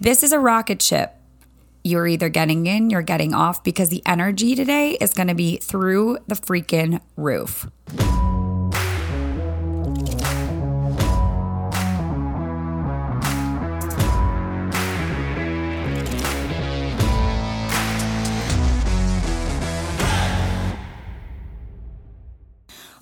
This is a rocket ship. You're either getting in, you're getting off because the energy today is going to be through the freaking roof.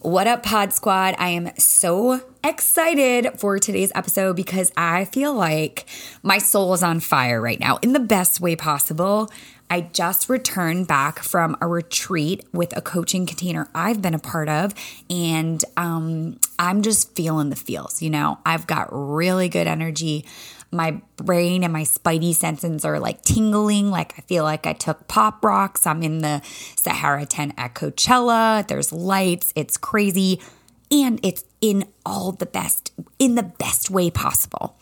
What up, Pod Squad? I am so excited for today's episode because I feel like my soul is on fire right now in the best way possible. I just returned back from a retreat with a coaching container I've been a part of, and um, I'm just feeling the feels. You know, I've got really good energy my brain and my spidey senses are like tingling. Like I feel like I took pop rocks. I'm in the Sahara tent at Coachella. There's lights. It's crazy. And it's in all the best, in the best way possible.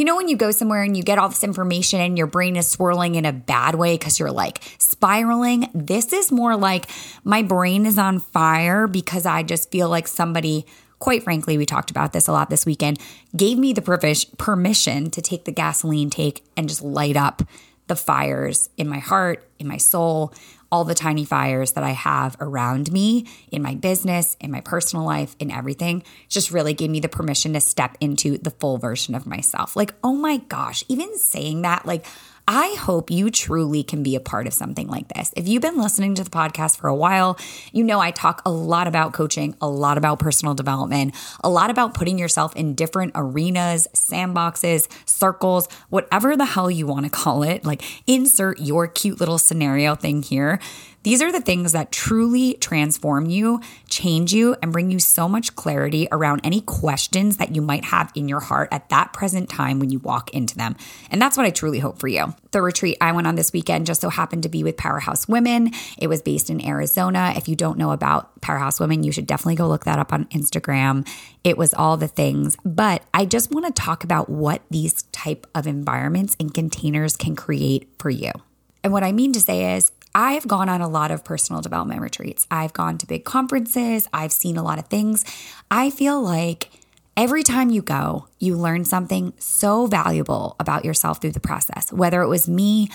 You know, when you go somewhere and you get all this information and your brain is swirling in a bad way because you're like spiraling, this is more like my brain is on fire because I just feel like somebody quite frankly, we talked about this a lot this weekend, gave me the permission to take the gasoline take and just light up the fires in my heart, in my soul, all the tiny fires that I have around me in my business, in my personal life, in everything. Just really gave me the permission to step into the full version of myself. Like, oh my gosh, even saying that, like, I hope you truly can be a part of something like this. If you've been listening to the podcast for a while, you know I talk a lot about coaching, a lot about personal development, a lot about putting yourself in different arenas, sandboxes, circles, whatever the hell you want to call it. Like, insert your cute little scenario thing here these are the things that truly transform you, change you, and bring you so much clarity around any questions that you might have in your heart at that present time when you walk into them. And that's what I truly hope for you. The retreat I went on this weekend just so happened to be with Powerhouse Women. It was based in Arizona. If you don't know about Powerhouse Women, you should definitely go look that up on Instagram. It was all the things. But I just want to talk about what these type of environments and containers can create for you. And what I mean to say is, I've gone on a lot of personal development retreats. I've gone to big conferences. I've seen a lot of things. I feel like every time you go, you learn something so valuable about yourself through the process, whether it was me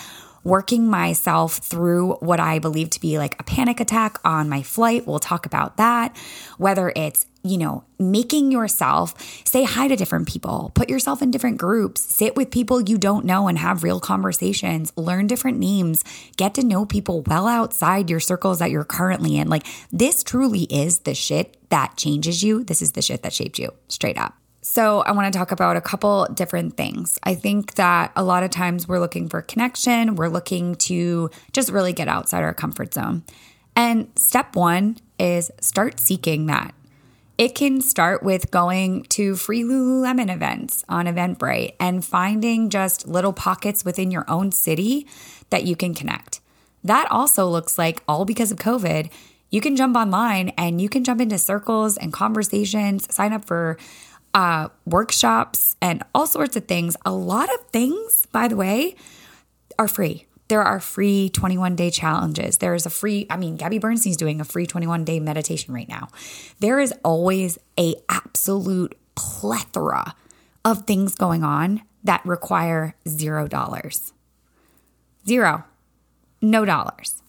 working myself through what I believe to be like a panic attack on my flight. We'll talk about that. Whether it's you know, making yourself say hi to different people, put yourself in different groups, sit with people you don't know and have real conversations, learn different names, get to know people well outside your circles that you're currently in. Like, this truly is the shit that changes you. This is the shit that shaped you, straight up. So, I want to talk about a couple different things. I think that a lot of times we're looking for connection, we're looking to just really get outside our comfort zone. And step one is start seeking that. It can start with going to free Lululemon events on Eventbrite and finding just little pockets within your own city that you can connect. That also looks like all because of COVID. You can jump online and you can jump into circles and conversations, sign up for uh, workshops and all sorts of things. A lot of things, by the way, are free there are free 21 day challenges. There is a free, I mean, Gabby Bernstein's doing a free 21 day meditation right now. There is always a absolute plethora of things going on that require zero dollars. Zero. No dollars.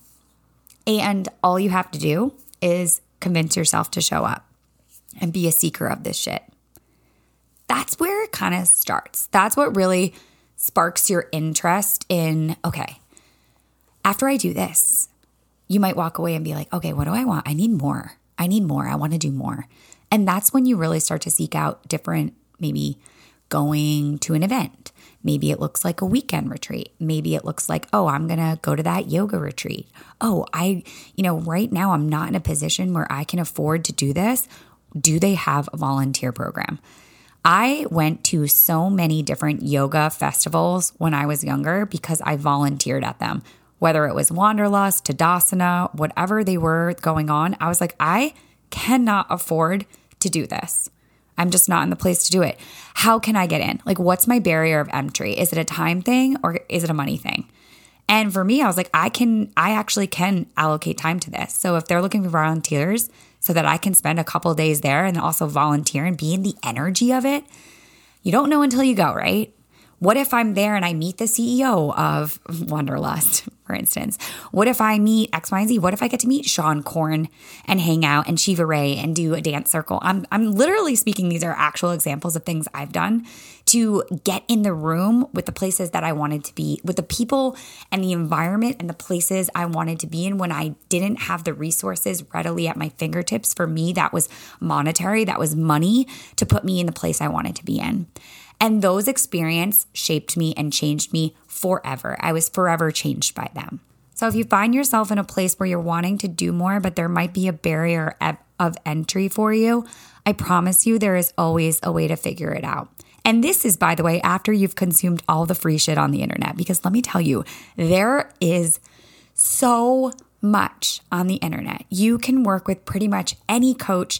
And all you have to do is convince yourself to show up and be a seeker of this shit. That's where it kind of starts. That's what really sparks your interest in, okay, after I do this, you might walk away and be like, okay, what do I want? I need more. I need more. I want to do more. And that's when you really start to seek out different, maybe going to an event. Maybe it looks like a weekend retreat. Maybe it looks like, oh, I'm going to go to that yoga retreat. Oh, I, you know, right now I'm not in a position where I can afford to do this. Do they have a volunteer program? I went to so many different yoga festivals when I was younger because I volunteered at them whether it was Wanderlust, Tadasana, whatever they were going on, I was like, I cannot afford to do this. I'm just not in the place to do it. How can I get in? Like, what's my barrier of entry? Is it a time thing or is it a money thing? And for me, I was like, I can, I actually can allocate time to this. So if they're looking for volunteers so that I can spend a couple days there and also volunteer and be in the energy of it, you don't know until you go, right? What if I'm there and I meet the CEO of Wanderlust, for instance? What if I meet X, Y, and Z? What if I get to meet Seane Corn and hang out and Shiva Rea and do a dance circle? I'm, I'm literally speaking, these are actual examples of things I've done to get in the room with the places that I wanted to be, with the people and the environment and the places I wanted to be in when I didn't have the resources readily at my fingertips. For me, that was monetary, that was money to put me in the place I wanted to be in. And those experiences shaped me and changed me forever. I was forever changed by them. So if you find yourself in a place where you're wanting to do more, but there might be a barrier of entry for you, I promise you there is always a way to figure it out. And this is, by the way, after you've consumed all the free shit on the internet, because let me tell you, there is so much on the internet. You can work with pretty much any coach,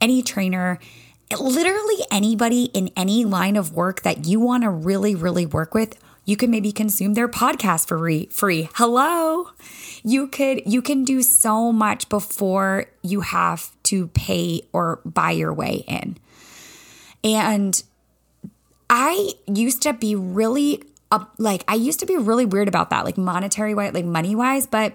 any trainer, literally anybody in any line of work that you want to really, really work with, you can maybe consume their podcast for free. Hello. You could you can do so much before you have to pay or buy your way in. And I used to be really up like I used to be really weird about that, like monetary wise, like money wise, but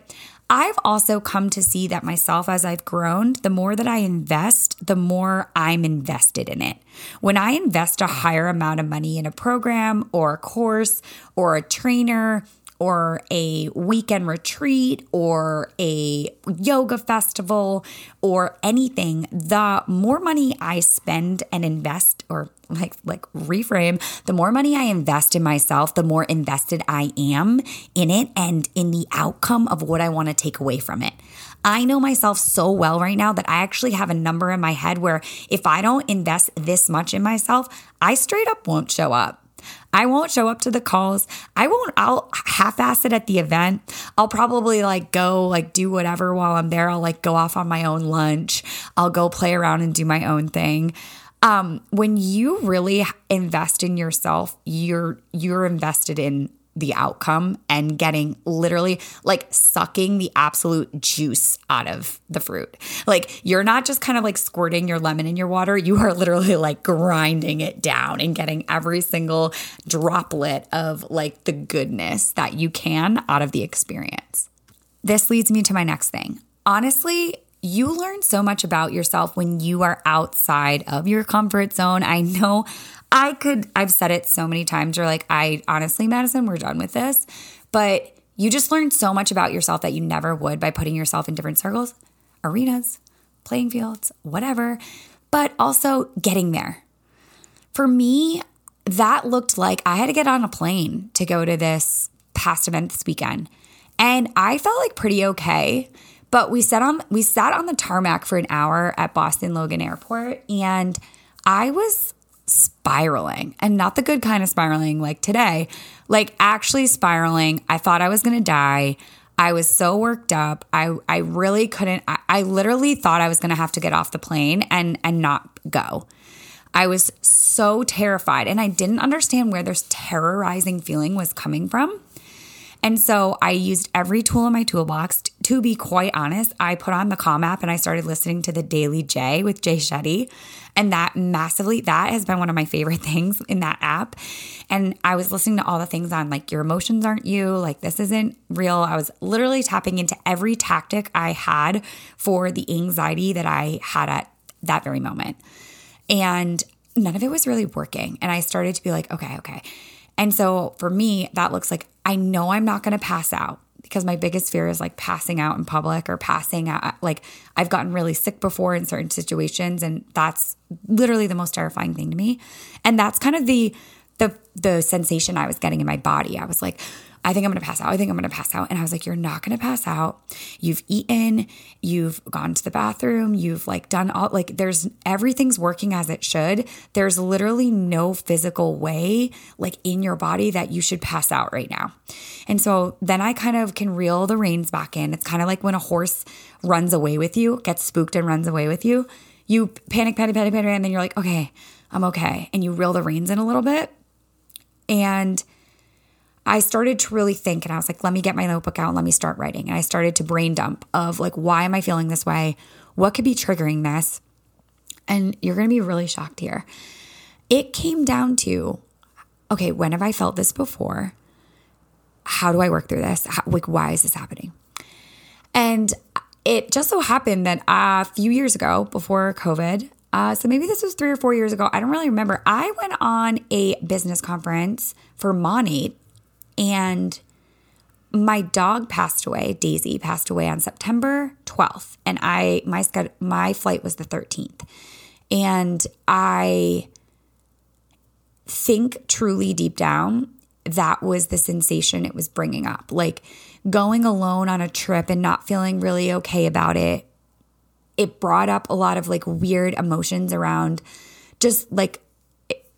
I've also come to see that myself as I've grown, the more that I invest, the more I'm invested in it. When I invest a higher amount of money in a program or a course or a trainer, or a weekend retreat or a yoga festival or anything, the more money I spend and invest or like like reframe, the more money I invest in myself, the more invested I am in it and in the outcome of what I want to take away from it. I know myself so well right now that I actually have a number in my head where if I don't invest this much in myself, I straight up won't show up. I won't show up to the calls. I won't, I'll half ass it at the event. I'll probably like go, like do whatever while I'm there. I'll like go off on my own lunch. I'll go play around and do my own thing. Um, when you really invest in yourself, you're, you're invested in the outcome and getting literally like sucking the absolute juice out of the fruit. Like you're not just kind of like squirting your lemon in your water, you are literally like grinding it down and getting every single droplet of like the goodness that you can out of the experience. This leads me to my next thing. Honestly, you learn so much about yourself when you are outside of your comfort zone. I know I could, I've said it so many times. You're like, I honestly, Madison, we're done with this. But you just learn so much about yourself that you never would by putting yourself in different circles, arenas, playing fields, whatever, but also getting there. For me, that looked like I had to get on a plane to go to this past event this weekend. And I felt like pretty okay. But we sat on we sat on the tarmac for an hour at Boston Logan Airport and I was spiraling and not the good kind of spiraling like today, like actually spiraling. I thought I was going to die. I was so worked up. I I really couldn't I, I literally thought I was going to have to get off the plane and and not go. I was so terrified and I didn't understand where this terrorizing feeling was coming from. And so I used every tool in my toolbox. To be quite honest, I put on the Calm app and I started listening to the Daily Jay with Jay Shetty. And that massively, that has been one of my favorite things in that app. And I was listening to all the things on like, your emotions aren't you, like, this isn't real. I was literally tapping into every tactic I had for the anxiety that I had at that very moment. And none of it was really working. And I started to be like, okay, okay. And so for me, that looks like I know I'm not going to pass out because my biggest fear is like passing out in public or passing out. Uh, like I've gotten really sick before in certain situations, and that's literally the most terrifying thing to me. And that's kind of the the the sensation I was getting in my body. I was like, I think I'm going to pass out. I think I'm going to pass out. And I was like, You're not going to pass out. You've eaten, you've gone to the bathroom, you've like done all, like, there's everything's working as it should. There's literally no physical way, like, in your body that you should pass out right now. And so then I kind of can reel the reins back in. It's kind of like when a horse runs away with you, gets spooked and runs away with you. You panic, panic, panic, panic, and then you're like, Okay, I'm okay. And you reel the reins in a little bit. And I started to really think and I was like, let me get my notebook out and let me start writing. And I started to brain dump of like, why am I feeling this way? What could be triggering this? And you're going to be really shocked here. It came down to okay, when have I felt this before? How do I work through this? How, like, why is this happening? And it just so happened that a few years ago, before COVID, uh, so maybe this was three or four years ago, I don't really remember. I went on a business conference for Monat and my dog passed away. Daisy passed away on September 12th, and I my my flight was the 13th. And I think truly deep down that was the sensation it was bringing up. Like going alone on a trip and not feeling really okay about it. It brought up a lot of like weird emotions around just like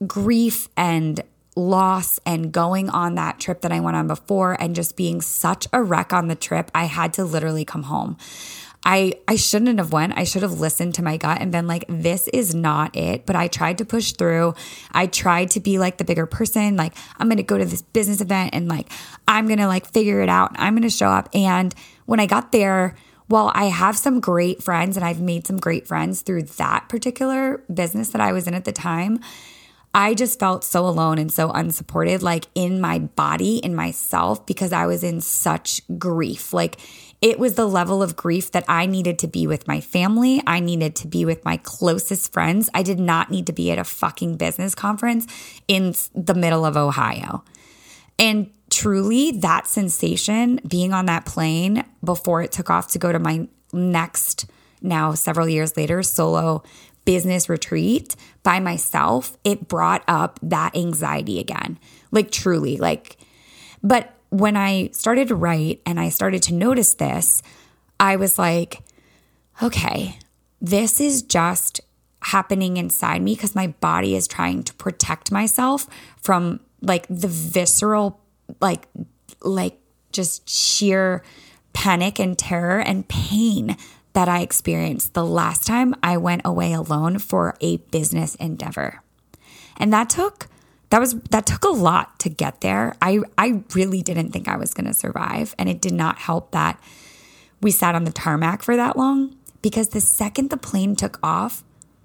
grief and loss and going on that trip that I went on before and just being such a wreck on the trip, I had to literally come home. I I shouldn't have went. I should have listened to my gut and been like this is not it, but I tried to push through. I tried to be like the bigger person, like I'm going to go to this business event and like I'm going to like figure it out. I'm going to show up and when I got there, while I have some great friends and I've made some great friends through that particular business that I was in at the time, I just felt so alone and so unsupported, like in my body, in myself, because I was in such grief. Like it was the level of grief that I needed to be with my family. I needed to be with my closest friends. I did not need to be at a fucking business conference in the middle of Ohio. And truly, that sensation being on that plane before it took off to go to my next, now several years later, solo business retreat by myself, it brought up that anxiety again. Like truly, like, but when I started to write and I started to notice this, I was like, okay, this is just happening inside me because my body is trying to protect myself from like the visceral, like, like just sheer panic and terror and pain that I experienced the last time I went away alone for a business endeavor. And that took that was that took a lot to get there. I I really didn't think I was going to survive and it did not help that we sat on the tarmac for that long because the second the plane took off,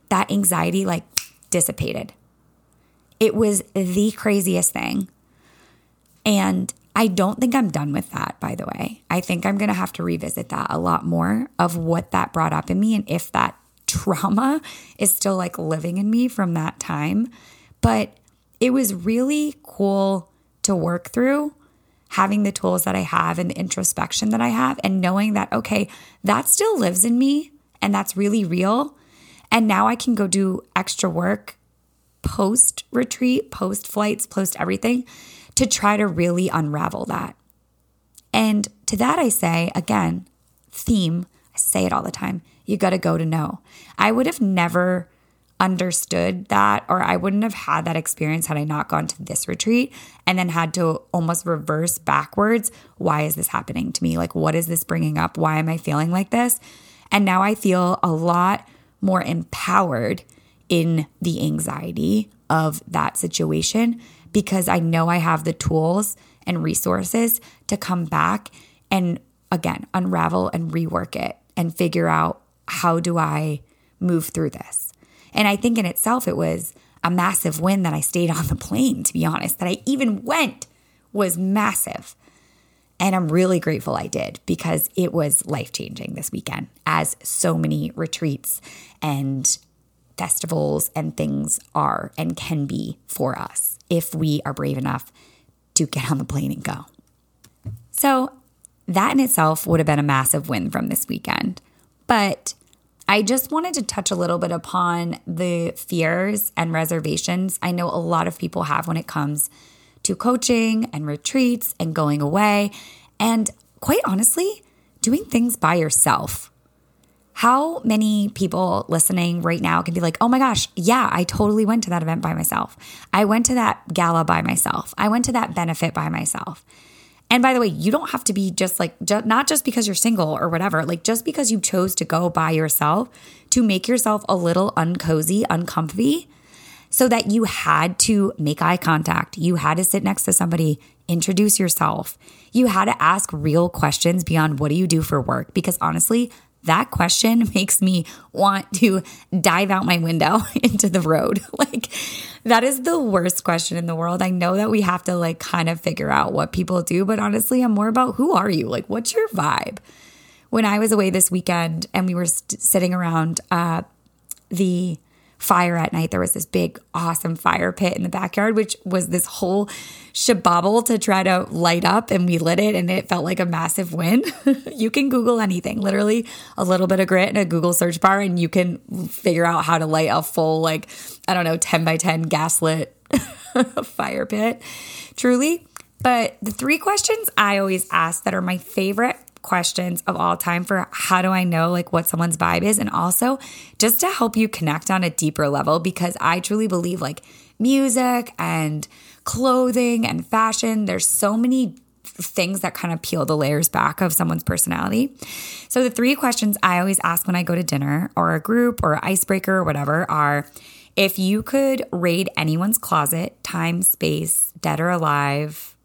that anxiety like dissipated. It was the craziest thing. And I don't think I'm done with that, by the way. I think I'm going to have to revisit that a lot more of what that brought up in me and if that trauma is still like living in me from that time. But it was really cool to work through having the tools that I have and the introspection that I have and knowing that, okay, that still lives in me and that's really real. And now I can go do extra work post retreat, post flights, post everything to try to really unravel that. And to that, I say again, theme, I say it all the time you got to go to know. I would have never understood that, or I wouldn't have had that experience had I not gone to this retreat and then had to almost reverse backwards. Why is this happening to me? Like, what is this bringing up? Why am I feeling like this? And now I feel a lot more empowered in the anxiety of that situation because I know I have the tools and resources to come back and again unravel and rework it and figure out how do I move through this. And I think in itself it was a massive win that I stayed on the plane to be honest that I even went was massive. And I'm really grateful I did because it was life changing this weekend, as so many retreats and festivals and things are and can be for us if we are brave enough to get on the plane and go. So, that in itself would have been a massive win from this weekend. But I just wanted to touch a little bit upon the fears and reservations I know a lot of people have when it comes to coaching and retreats and going away. And quite honestly, doing things by yourself. How many people listening right now can be like, oh my gosh, yeah, I totally went to that event by myself. I went to that gala by myself. I went to that benefit by myself. And by the way, you don't have to be just like, ju- not just because you're single or whatever, like just because you chose to go by yourself to make yourself a little uncozy, uncomfy, so that you had to make eye contact. You had to sit next to somebody, introduce yourself. You had to ask real questions beyond what do you do for work? Because honestly, that question makes me want to dive out my window into the road. Like, that is the worst question in the world. I know that we have to like kind of figure out what people do, but honestly, I'm more about who are you? Like, what's your vibe? When I was away this weekend and we were st- sitting around uh, the fire at night. There was this big, awesome fire pit in the backyard, which was this whole shabobble to try to light up. And we lit it and it felt like a massive win. you can Google anything, literally a little bit of grit in a Google search bar, and you can figure out how to light a full, like, I don't know, 10 by 10 gaslit fire pit. Truly. But the three questions I always ask that are my favorite questions of all time for how do I know like what someone's vibe is and also just to help you connect on a deeper level because I truly believe like music and clothing and fashion there's so many things that kind of peel the layers back of someone's personality. So the three questions I always ask when I go to dinner or a group or icebreaker or whatever are if you could raid anyone's closet, time, space, dead or alive,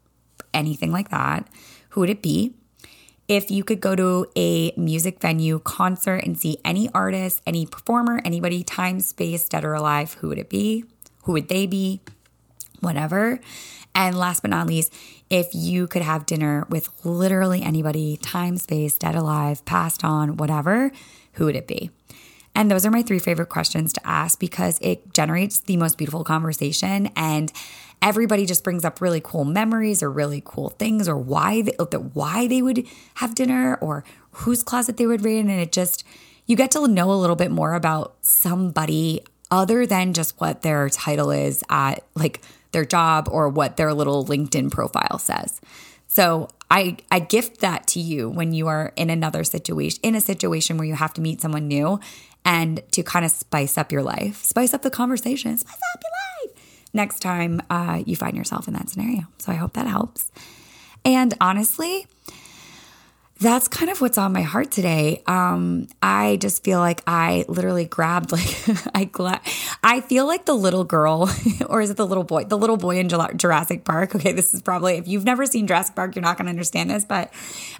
anything like that, who would it be? If you could go to a music venue, concert, and see any artist, any performer, anybody, time, space, dead or alive, who would it be? Who would they be? Whatever. And last but not least, if you could have dinner with literally anybody, time, space, dead, alive, passed on, whatever, who would it be? And those are my three favorite questions to ask because it generates the most beautiful conversation. And everybody just brings up really cool memories or really cool things or why they, why they would have dinner or whose closet they would raid in and it just you get to know a little bit more about somebody other than just what their title is at like their job or what their little LinkedIn profile says. So I I gift that to you when you are in another situation in a situation where you have to meet someone new and to kind of spice up your life, spice up the conversation, spice up your life next time uh, you find yourself in that scenario. So I hope that helps. And honestly, that's kind of what's on my heart today. Um, I just feel like I literally grabbed like I gla- I feel like the little girl, or is it the little boy? The little boy in Jurassic Park. Okay, this is probably if you've never seen Jurassic Park, you're not going to understand this, but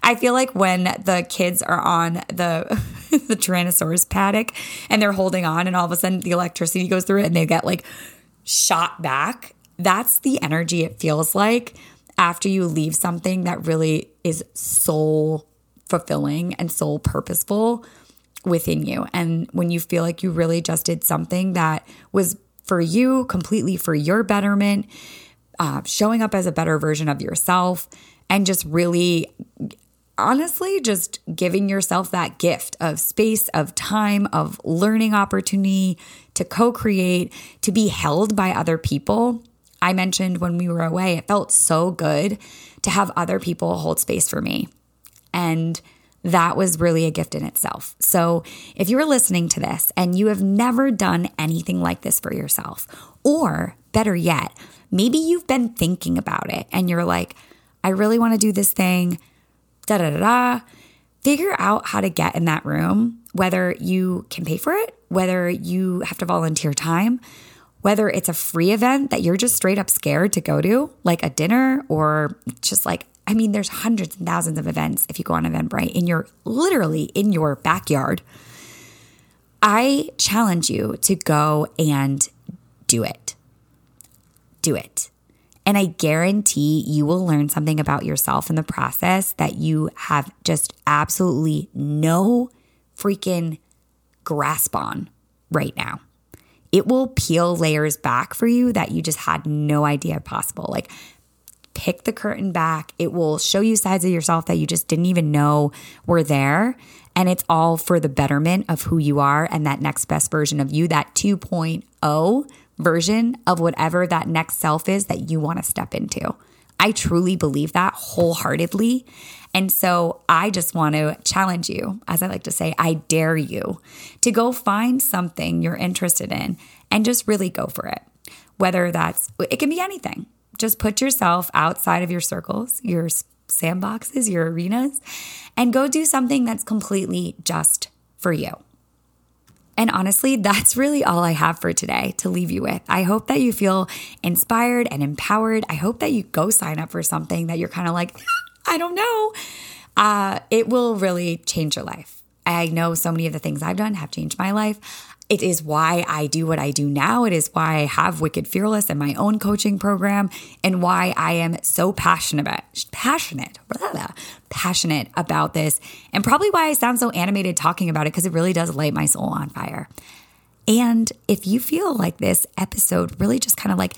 I feel like when the kids are on the the Tyrannosaurus paddock and they're holding on, and all of a sudden the electricity goes through it, and they get like shot back, that's the energy it feels like after you leave something that really is soul fulfilling and soul purposeful within you. And when you feel like you really just did something that was for you, completely for your betterment, uh, showing up as a better version of yourself, and just really honestly just giving yourself that gift of space, of time, of learning opportunity to co create, to be held by other people. I mentioned when we were away, it felt so good to have other people hold space for me. And that was really a gift in itself. So, if you are listening to this and you have never done anything like this for yourself, or better yet, maybe you've been thinking about it and you're like, I really want to do this thing da da da. Figure out how to get in that room, whether you can pay for it, whether you have to volunteer time, whether it's a free event that you're just straight up scared to go to, like a dinner or just like, I mean, there's hundreds and thousands of events if you go on Eventbrite in your literally in your backyard. I challenge you to go and do it. Do it. And I guarantee you will learn something about yourself in the process that you have just absolutely no freaking grasp on right now. It will peel layers back for you that you just had no idea possible. Like, pick the curtain back. It will show you sides of yourself that you just didn't even know were there. And it's all for the betterment of who you are and that next best version of you, that 2.0 version of whatever that next self is that you want to step into. I truly believe that wholeheartedly. And so I just want to challenge you, as I like to say, I dare you to go find something you're interested in and just really go for it. Whether that's, it can be anything. Just put yourself outside of your circles, your sandboxes, your arenas, and go do something that's completely just for you. And honestly, that's really all I have for today to leave you with. I hope that you feel inspired and empowered. I hope that you go sign up for something that you're kind of like, I don't know. Uh, it will really change your life. I know so many of the things I've done have changed my life. It is why I do what I do now. It is why I have Wicked Fearless and my own coaching program and why I am so passionate about passionate, blah, blah, passionate about this and probably why I sound so animated talking about it because it really does light my soul on fire. And if you feel like this episode really just kind of like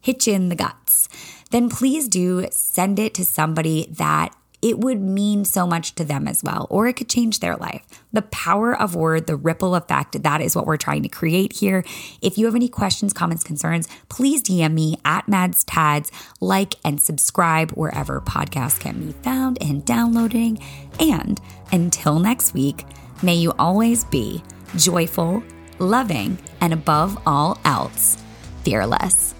hit you in the guts, then please do send it to somebody that it would mean so much to them as well, or it could change their life. The power of word, the ripple effect, that is what we're trying to create here. If you have any questions, comments, concerns, please DM me at Mads Tads, like and subscribe wherever podcasts can be found and downloading. And until next week, may you always be joyful, loving, and above all else, fearless.